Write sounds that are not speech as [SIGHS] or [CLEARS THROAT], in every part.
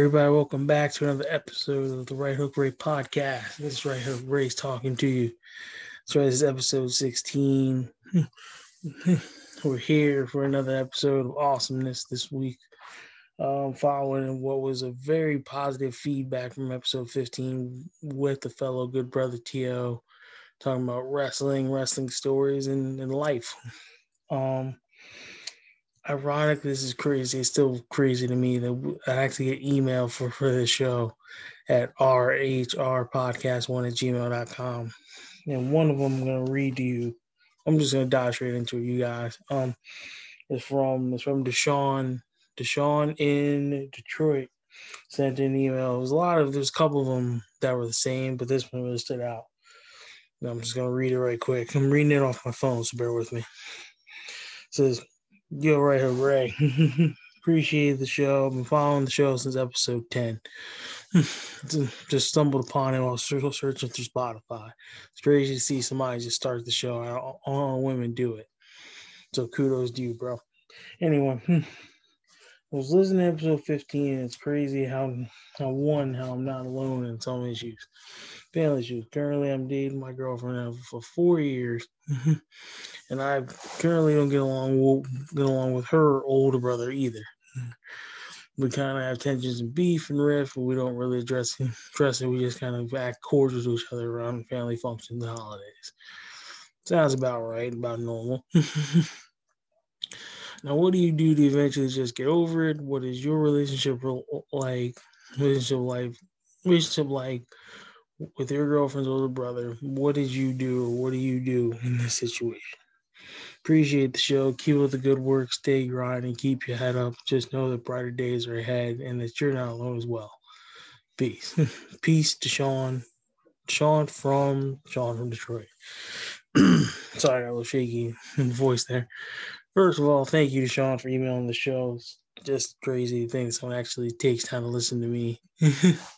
everybody. Welcome back to another episode of the Right Hook Ray podcast. This is Right Hook Ray's talking to you. Right, this is episode 16. [LAUGHS] We're here for another episode of awesomeness this week. Um, following what was a very positive feedback from episode 15 with the fellow good brother T.O. talking about wrestling, wrestling stories, and, and life. Um, ironic this is crazy. It's still crazy to me that i actually get email for for this show at rhrpodcast1 at gmail.com and one of them i'm going to read to you. I'm just going to dive straight into it you guys. Um it's from it's from deshaun deshaun in detroit sent an email. It was a lot of there's a couple of them that were the same but this one really stood out. I'm just going to read it right quick. I'm reading it off my phone so bear with me. It says Yo, Right Hook Ray. [LAUGHS] Appreciate the show. I've been following the show since episode 10. [SIGHS] just stumbled upon it while searching through Spotify. It's crazy to see somebody just start the show. All, all women do it. So kudos to you, bro. Anyway, hmm. I was listening to episode 15. It's crazy how, how one, how I'm not alone in some issues family issues. Currently, I'm dating my girlfriend now for four years, mm-hmm. and I currently don't get along get along with her older brother either. Mm-hmm. We kind of have tensions and beef and riff, but we don't really address it. Address it. We just kind of act cordial to each other around family functions and holidays. Sounds about right, about normal. [LAUGHS] now, what do you do to eventually just get over it? What is your relationship like? Relationship like? Relationship like? With your girlfriend's older brother, what did you do or what do you do in this situation? Appreciate the show. Keep up the good work. Stay grinding. Keep your head up. Just know that brighter days are ahead and that you're not alone as well. Peace. [LAUGHS] Peace to Sean. Sean from Sean from Detroit. [CLEARS THROAT] Sorry, I got a little shaky in the voice there. First of all, thank you to Sean for emailing the shows. Just crazy things. Someone actually takes time to listen to me [LAUGHS]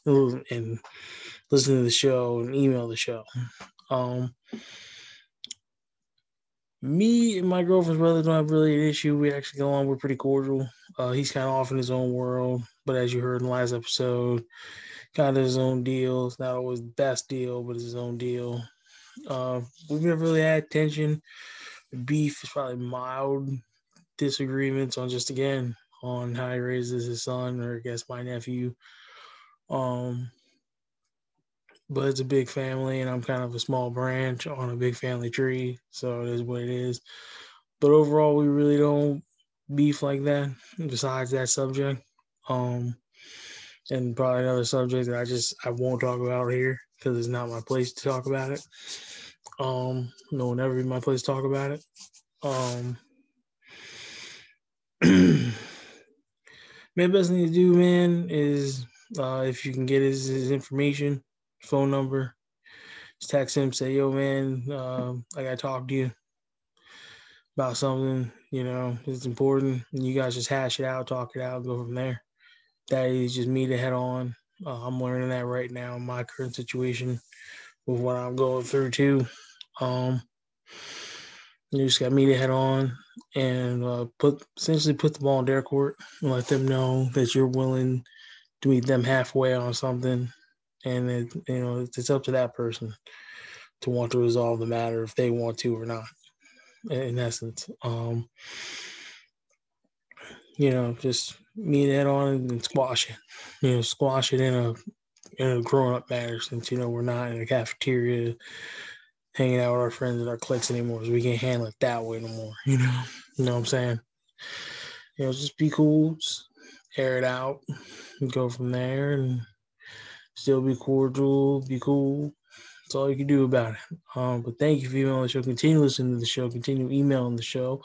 [LAUGHS] and listen to the show and email the show. Um, me and my girlfriend's brother don't have really an issue. We actually go on. We're pretty cordial. Uh, he's kind of off in his own world, but as you heard in the last episode, kind of his own deal. It's not always the best deal, but it's his own deal. Uh, we've never really had tension. Beef is probably mild disagreements on just again on how he raises his son or I guess my nephew. Um, but it's a big family and I'm kind of a small branch on a big family tree. So it is what it is. But overall, we really don't beef like that besides that subject. Um, and probably another subject that I just I won't talk about here because it's not my place to talk about it. Um, no one ever be my place to talk about it. Um, [CLEARS THROAT] man, best thing to do, man, is uh, if you can get his, his information, phone number. Just text him, say, yo, man, um, I got to talk to you about something, you know, it's important. And you guys just hash it out, talk it out, go from there. That is just me to head on. Uh, I'm learning that right now in my current situation with what I'm going through too. Um, you just got me to head on and uh, put essentially put the ball in their court and let them know that you're willing to meet them halfway on something and it, you know it's up to that person to want to resolve the matter if they want to or not in essence. Um you know just meet it on and squash it you know squash it in a in a grown-up manner since you know we're not in a cafeteria hanging out with our friends and our cliques anymore so we can't handle it that way no more you know you know what i'm saying? You know just be cool just air it out and go from there and still be cordial, be cool. That's all you can do about it. Um, but thank you for emailing the show. Continue listening to the show. Continue emailing the show.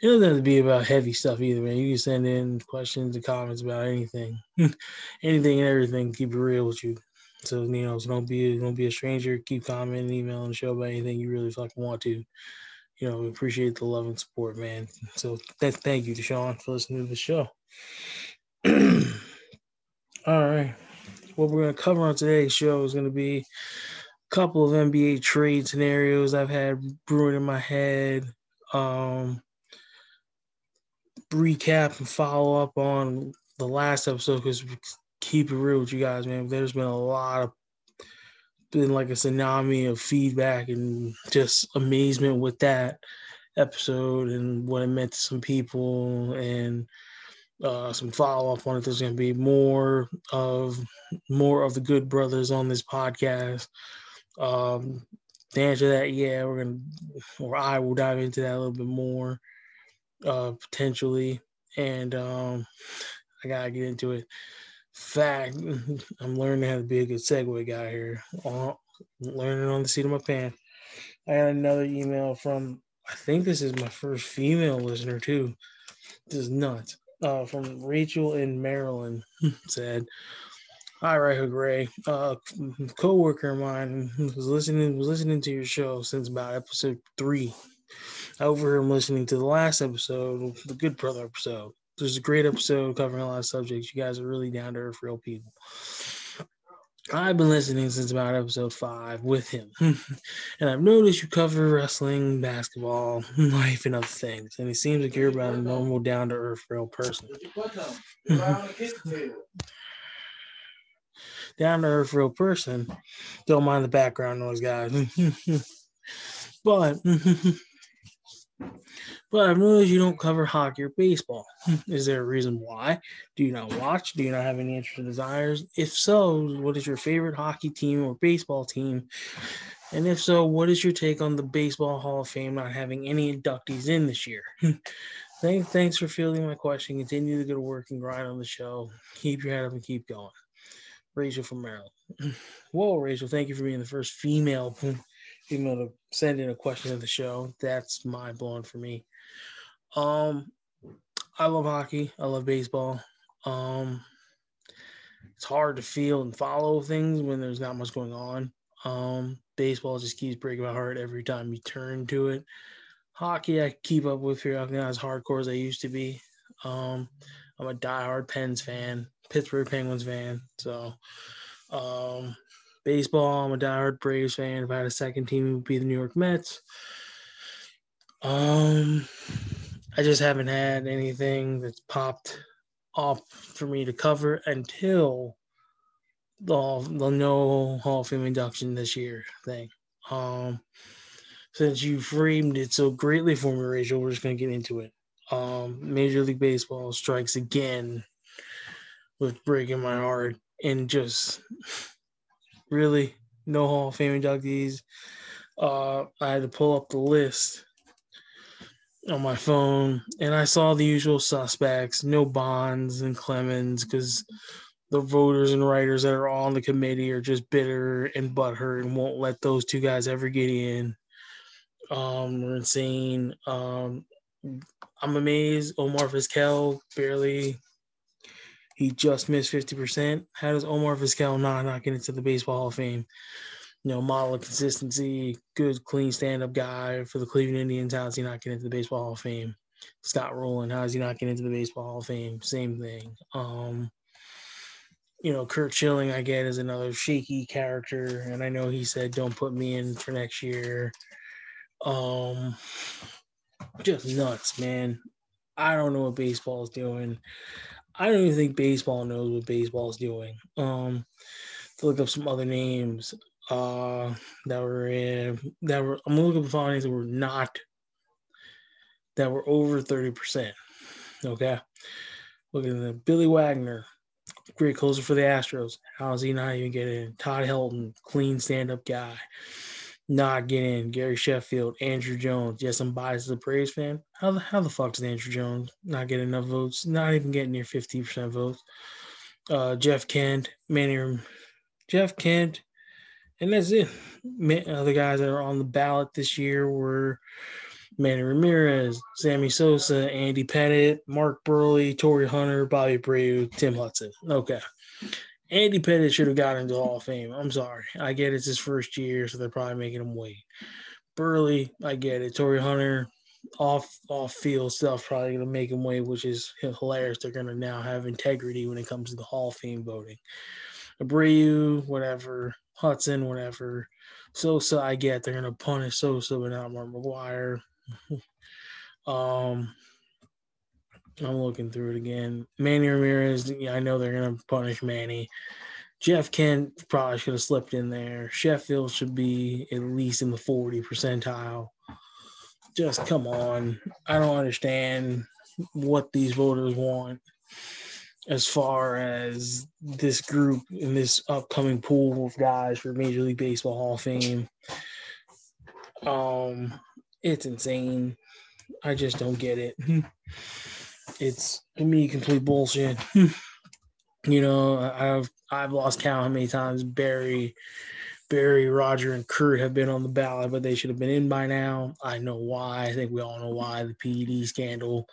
It doesn't have to be about heavy stuff either, man. You can send in questions and comments about anything, [LAUGHS] anything and everything. Keep it real with you. So you know, so don't be don't be a stranger. Keep commenting, emailing the show about anything you really fucking want to. You know, we appreciate the love and support, man. So th- thank you to Sean for listening to the show. [CLEARS THROAT] All right what we're going to cover on today's show is going to be a couple of NBA trade scenarios I've had brewing in my head. Um, recap and follow up on the last episode because keep it real with you guys, man. There's been a lot of been like a tsunami of feedback and just amazement with that episode and what it meant to some people and uh, some follow up on it. There's going to be more of more of the good brothers on this podcast. Um, to answer that, yeah, we're gonna or I will dive into that a little bit more uh, potentially, and um, I gotta get into it. Fact, [LAUGHS] I'm learning how to be a good segue guy here. Uh, learning on the seat of my pants. I got another email from I think this is my first female listener too. This is nuts. Uh, from Rachel in Maryland [LAUGHS] said, "Hi, Right Hook Ray. Uh, coworker of mine was listening was listening to your show since about episode three. I overheard him listening to the last episode, the Good Brother episode. There's a great episode covering a lot of subjects. You guys are really down to earth, real people." I've been listening since about episode five with him, [LAUGHS] and I've noticed you cover wrestling, basketball, [LAUGHS] life, and other things. And it seems like you're about a normal, down to earth, real person. [LAUGHS] down to earth, real person. Don't mind the background noise, guys. but but I've noticed you don't cover hockey or baseball. [LAUGHS] Is there a reason why? Do you not watch? Do you not have any interest or desires? If so, what is your favorite hockey team or baseball team? And if so, what is your take on the Baseball Hall of Fame not having any inductees in this year? [LAUGHS] Thanks, thanks for fielding my question. Continue the good work and grind on the show. Keep your head up and keep going. Rachel from Maryland. [LAUGHS] Whoa, Rachel, thank you for being the first female female to send in a question to the show. That's mind blowing for me. Um, I love hockey. I love baseball. Um, it's hard to feel and follow things when there's not much going on. Um, baseball just keeps breaking my heart every time you turn to it. Hockey, I keep up with here. I'm not as hardcore as I used to be. Um, I'm a diehard Pens fan, Pittsburgh Penguins fan. So, um, baseball, I'm a diehard Braves fan. If I had a second team, it would be the New York Mets. Um, I just haven't had anything that's popped off for me to cover until the, the no Hall of Fame induction this year thing. Um, since you framed it so greatly for me, Rachel, we're just gonna get into it. Um, Major League Baseball strikes again with breaking my heart and just really no Hall of Fame inductees. Uh, I had to pull up the list on my phone and I saw the usual suspects, no Bonds and Clemens, because the voters and writers that are on the committee are just bitter and butthurt and won't let those two guys ever get in. Um, they're insane. Um, I'm amazed. Omar Vizquel barely. He just missed 50%. How does Omar Vizquel not not get into the Baseball Hall of Fame? You know, model of consistency, good, clean stand up guy for the Cleveland Indians. How is he not getting into the Baseball Hall of Fame? Scott Rolen, how is he not getting into the Baseball Hall of Fame? Same thing. Um, you know, Curt Schilling, I get, is another shaky character. And I know he said, don't put me in for next year. Um, just nuts, man. I don't know what baseball is doing. I don't even think baseball knows what baseball is doing. Um, to look up some other names, uh, that were in that were I'm looking for findings that were not that were over 30%. Okay. Looking at the Billy Wagner, great closer for the Astros. How is he not even getting in? Todd Helton, clean stand-up guy. Not getting in. Gary Sheffield, Andruw Jones. Yes, I'm biased as a Braves fan. How the how the fuck does Andruw Jones not get enough votes? Not even getting near 50% votes. Uh, Jeff Kent, Manny Jeff Kent, and that's it. Other uh, guys that are on the ballot this year were Manny Ramirez, Sammy Sosa, Andy Pettitte, Mark Buehrle, Torii Hunter, Bobby Abreu, Tim Hudson. Okay. Andy Pettitte should have gotten into the Hall of Fame. I'm sorry. I get it's his first year, so they're probably making him wait. Buehrle, I get it. Torii Hunter, off off field stuff probably gonna make him wait, which is hilarious. They're gonna now have integrity when it comes to the Hall of Fame voting. Abreu, whatever. Hudson, whatever. Sosa, I get they're gonna punish Sosa, but not Mark McGwire. [LAUGHS] um, I'm looking through it again. Manny Ramirez, yeah, I know they're gonna punish Manny. Jeff Kent probably should have slipped in there. Sheffield should be at least in the 40 percentile. Just come on. I don't understand what these voters want as far as this group in this upcoming pool of guys for Major League Baseball Hall of Fame. Um, it's insane. I just don't get it. [LAUGHS] It's to me complete bullshit. [LAUGHS] you know, I've I've lost count how many times Barry, Barry, Roger, and Curt have been on the ballot, but they should have been in by now. I know why. I think we all know why the PED scandal,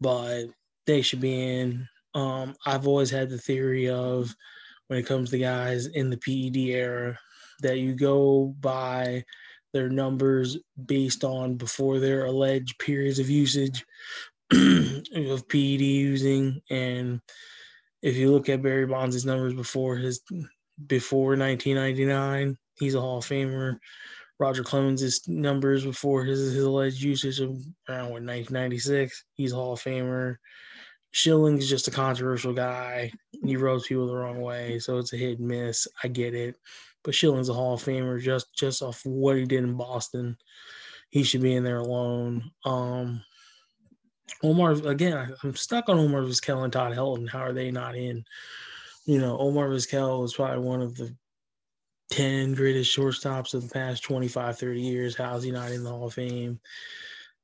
but they should be in. Um, I've always had the theory of when it comes to guys in the PED era that you go by their numbers based on before their alleged periods of usage [CLEARS THROAT] of PED using. And if you look at Barry Bonds' numbers before his before 1999, he's a Hall of Famer. Roger Clemens' numbers before his, his alleged usage of around what 1996, he's a Hall of Famer. Schilling's just a controversial guy. He rubs people the wrong way, so it's a hit and miss. I get it, but Schilling's a Hall of Famer just just off what he did in Boston. He should be in there alone. Um, Omar again, I'm stuck on Omar Vizquel and Todd Helton. How are they not in? You know, Omar Vizquel was probably one of the 10 greatest shortstops of the past 25, 30 years. How is he not in the Hall of Fame?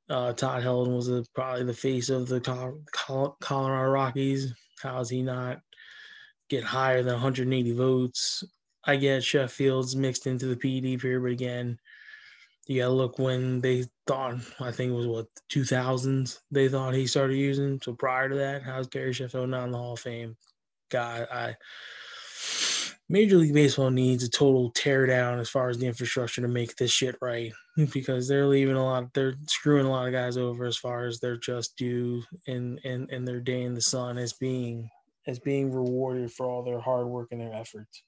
Uh, Todd Helton was a, probably the face of the Colorado Rockies. How is he not get higher than 180 votes? I get Sheffield's mixed into the PED period, but again, you gotta look when they thought I think it was what 2000s they thought he started using. So prior to that, how's Gary Sheffield not in the Hall of Fame? God, I Major League Baseball needs a total tear down as far as the infrastructure to make this shit right [LAUGHS] because they're leaving a lot, they're screwing a lot of guys over as far as their just due and and and their day in the sun as being as being rewarded for all their hard work and their efforts.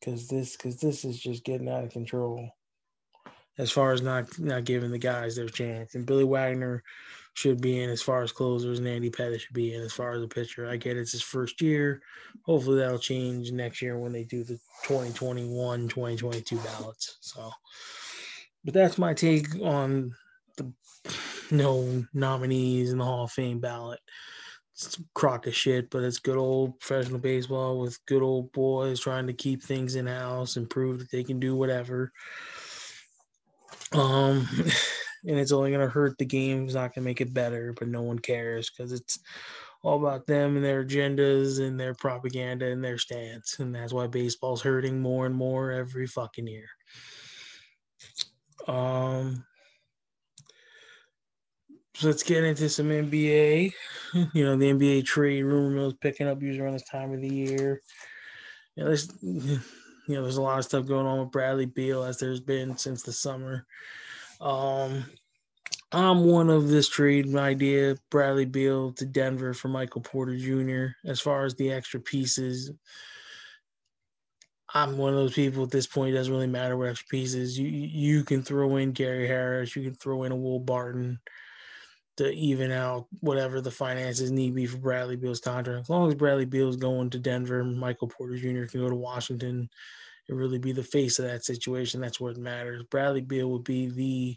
Because this because this is just getting out of control as far as not not giving the guys their chance. And Billy Wagner should be in as far as closers, and Andy Pettitte should be in as far as a pitcher. I get it's his first year. Hopefully that'll change next year when they do the 2021 2022 ballots. So, but that's my take on the you no nominees in the Hall of Fame ballot. It's a crock of shit, but it's good old professional baseball with good old boys trying to keep things in house and prove that they can do whatever. Um, [SIGHS] and it's only going to hurt the game. It's not going to make it better, but no one cares because it's all about them and their agendas and their propaganda and their stance. And that's why baseball's hurting more and more every fucking year. Um, so let's get into some NBA. [LAUGHS] You know, the NBA trade rumor mill is picking up usually around this time of the year. You know, there's, [LAUGHS] you know, there's a lot of stuff going on with Bradley Beal as there's been since the summer. Um, I'm one of this trade idea, Bradley Beal to Denver for Michael Porter Jr. As far as the extra pieces, I'm one of those people at this point. It doesn't really matter what extra pieces. You you can throw in Gary Harris, you can throw in a Will Barton to even out whatever the finances need be for Bradley Beal's contract. As long as Bradley Beal's going to Denver, Michael Porter Jr. can go to Washington and really be the face of that situation. That's what matters. Bradley Beal would be the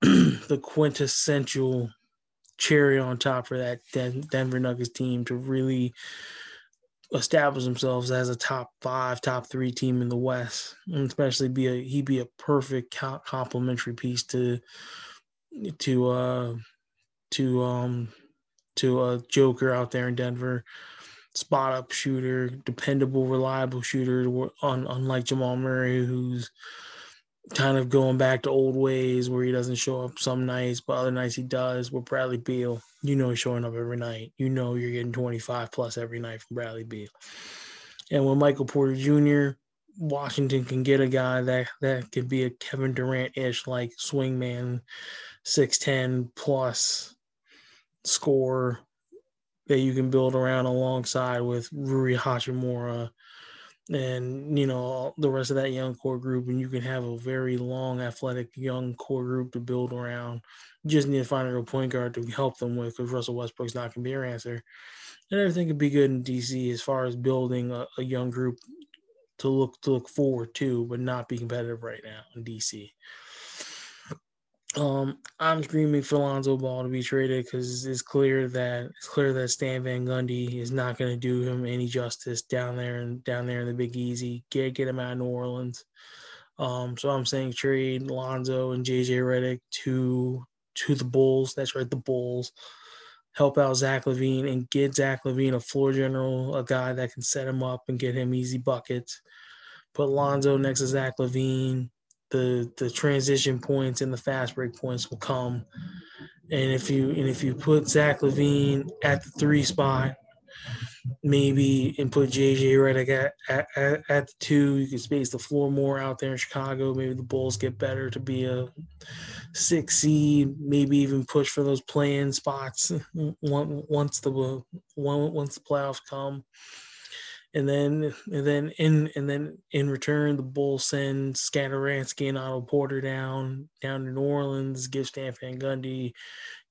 [CLEARS THROAT] the quintessential cherry on top for that Denver Nuggets team to really establish themselves as a top five, top three team in the West, and especially be a he'd be a perfect complementary piece to to uh to um to a Joker out there in Denver. Spot up shooter, dependable, reliable shooter, on, unlike Jamal Murray, who's kind of going back to old ways where he doesn't show up some nights, but other nights he does. With Bradley Beal, you know he's showing up every night. You know you're getting 25 plus every night from Bradley Beal. And with Michael Porter Jr., Washington can get a guy that that could be a Kevin Durant-ish like swingman, 6'10 plus score that you can build around alongside with Rui Hachimura and you know the rest of that young core group, and you can have a very long, athletic young core group to build around. You just need to find a real point guard to help them with, because Russell Westbrook's not going to be your answer. And everything could be good in DC as far as building a, a young group to look to look forward to, but not be competitive right now in DC. Um, I'm screaming for Lonzo Ball to be traded because it's clear that it's clear that Stan Van Gundy is not going to do him any justice down there and down there in the Big Easy. Get get him out of New Orleans. Um, so I'm saying trade Lonzo and JJ Redick to to the Bulls. That's right, the Bulls. Help out Zach LaVine and get Zach LaVine a floor general, a guy that can set him up and get him easy buckets. Put Lonzo next to Zach LaVine the the transition points and the fast break points will come. And if you and if you put Zach LaVine at the three spot, maybe and put JJ Redick at, at, at, the two, you can space the floor more out there in Chicago. Maybe the Bulls get better to be a six seed, maybe even push for those play-in spots [LAUGHS] once the once the playoffs come and then and then in and then in return the Bulls send Satoransky and Otto Porter down down to New Orleans, give Stan Van Gundy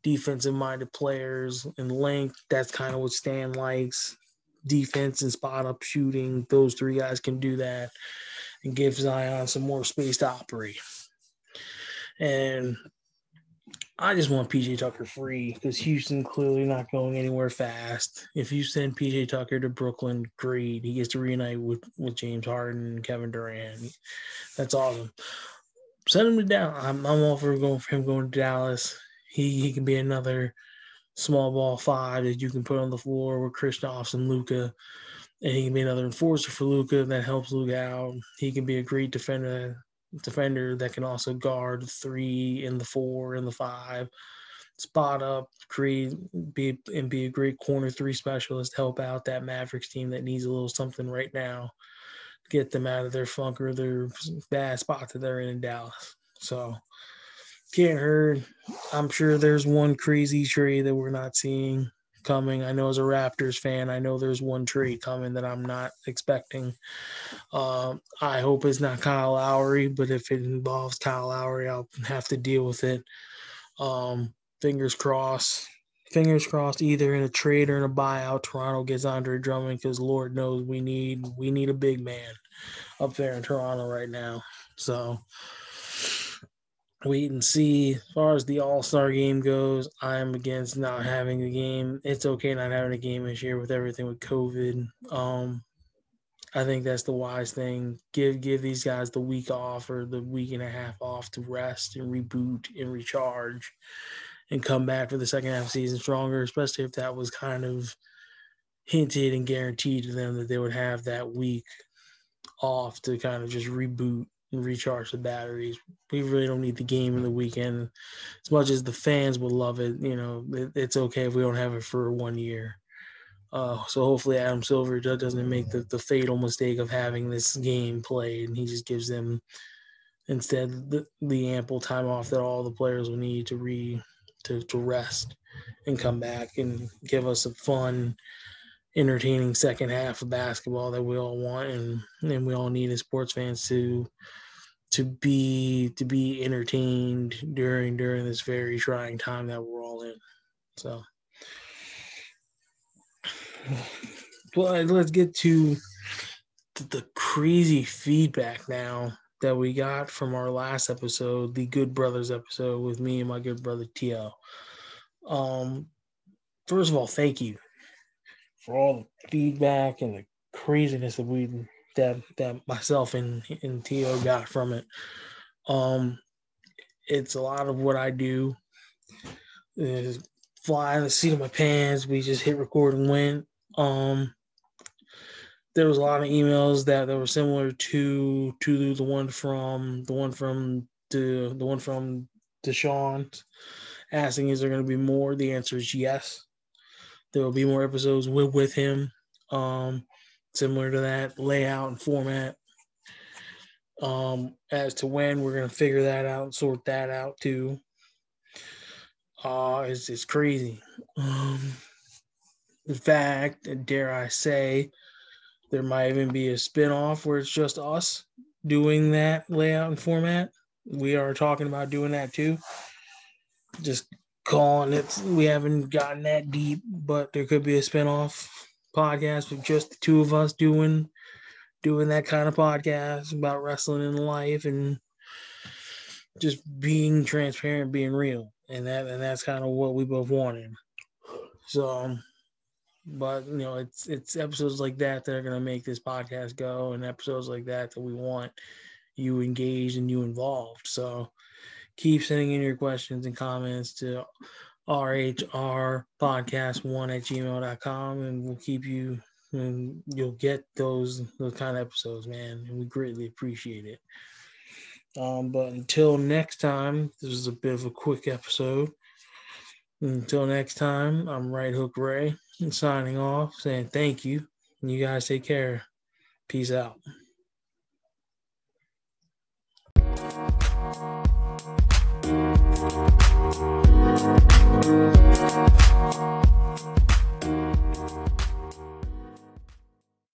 defensive minded players and length. That's kind of what Stan likes. Defense and spot up shooting. Those three guys can do that and give Zion some more space to operate. And I just want PJ Tucker free because Houston clearly not going anywhere fast. If you send PJ Tucker to Brooklyn, great. He gets to reunite with, with James Harden Kevin Durant. That's awesome. Send him to Dallas. I'm, I'm all for going for him going to Dallas. He he can be another small ball five that you can put on the floor with Kristaps and Luka. And he can be another enforcer for Luka that helps Luka out. He can be a great defender defender that can also guard three and the four and the five, spot up, create, be and be a great corner three specialist, help out that Mavericks team that needs a little something right now, get them out of their funk or their bad spot that they're in in Dallas. So can't hurt. I'm sure there's one crazy trade that we're not seeing coming. I know as a Raptors fan, I know there's one trade coming that I'm not expecting. Um, I hope it's not Kyle Lowry, but if it involves Kyle Lowry, I'll have to deal with it. Um, fingers crossed. Fingers crossed, either in a trade or in a buyout, Toronto gets Andre Drummond because Lord knows we need we need a big man up there in Toronto right now. So wait and see. As far as the All Star game goes, I'm against not having a game. It's okay not having a game this year with everything with COVID. Um, I think that's the wise thing. Give give these guys the week off or the week and a half off to rest and reboot and recharge, and come back for the second half season stronger. Especially if that was kind of hinted and guaranteed to them that they would have that week off to kind of just reboot recharge the batteries. We really don't need the game in the weekend. As much as the fans would love it, you know, it, it's okay if we don't have it for one year. Uh, so hopefully Adam Silver doesn't make the, the fatal mistake of having this game played, and he just gives them instead the, the ample time off that all the players will need to re to, to rest and come back and give us a fun entertaining second half of basketball that we all want and, and we all need as sports fans to to be to be entertained during during this very trying time that we're all in. So but let's get to the crazy feedback now that we got from our last episode, the Good Brothers episode with me and my good brother Tio. Um, first of all, thank you for all the feedback and the craziness that we that that myself and and Tio got from it. Um, it's a lot of what I do. Is fly in the seat of my pants. We just hit record and went. Um, there was a lot of emails that, that were similar to to the one from the one from the the one from Deshaun asking is there going to be more? The answer is yes. There will be more episodes with with him. Um, similar to that layout and format. Um, as to when we're gonna figure that out and sort that out too. Uh, it's it's crazy. Um, in fact, dare I say, There might even be a spin-off where it's just us doing that layout and format. We are talking about doing that too. Just calling it we haven't gotten that deep, but there could be a spin-off podcast with just the two of us doing doing that kind of podcast about wrestling in life and just being transparent, being real. And that and that's kind of what we both wanted. So but you know, it's it's episodes like that that are gonna make this podcast go and episodes like that that we want you engaged and you involved. So keep sending in your questions and comments to rhr podcast one at gmail.com and we'll keep you and you'll get those those kind of episodes man and we greatly appreciate it. Um but until next time this is a bit of a quick episode. Until next time i'm right hook ray and signing off saying thank you and you guys take care. Peace out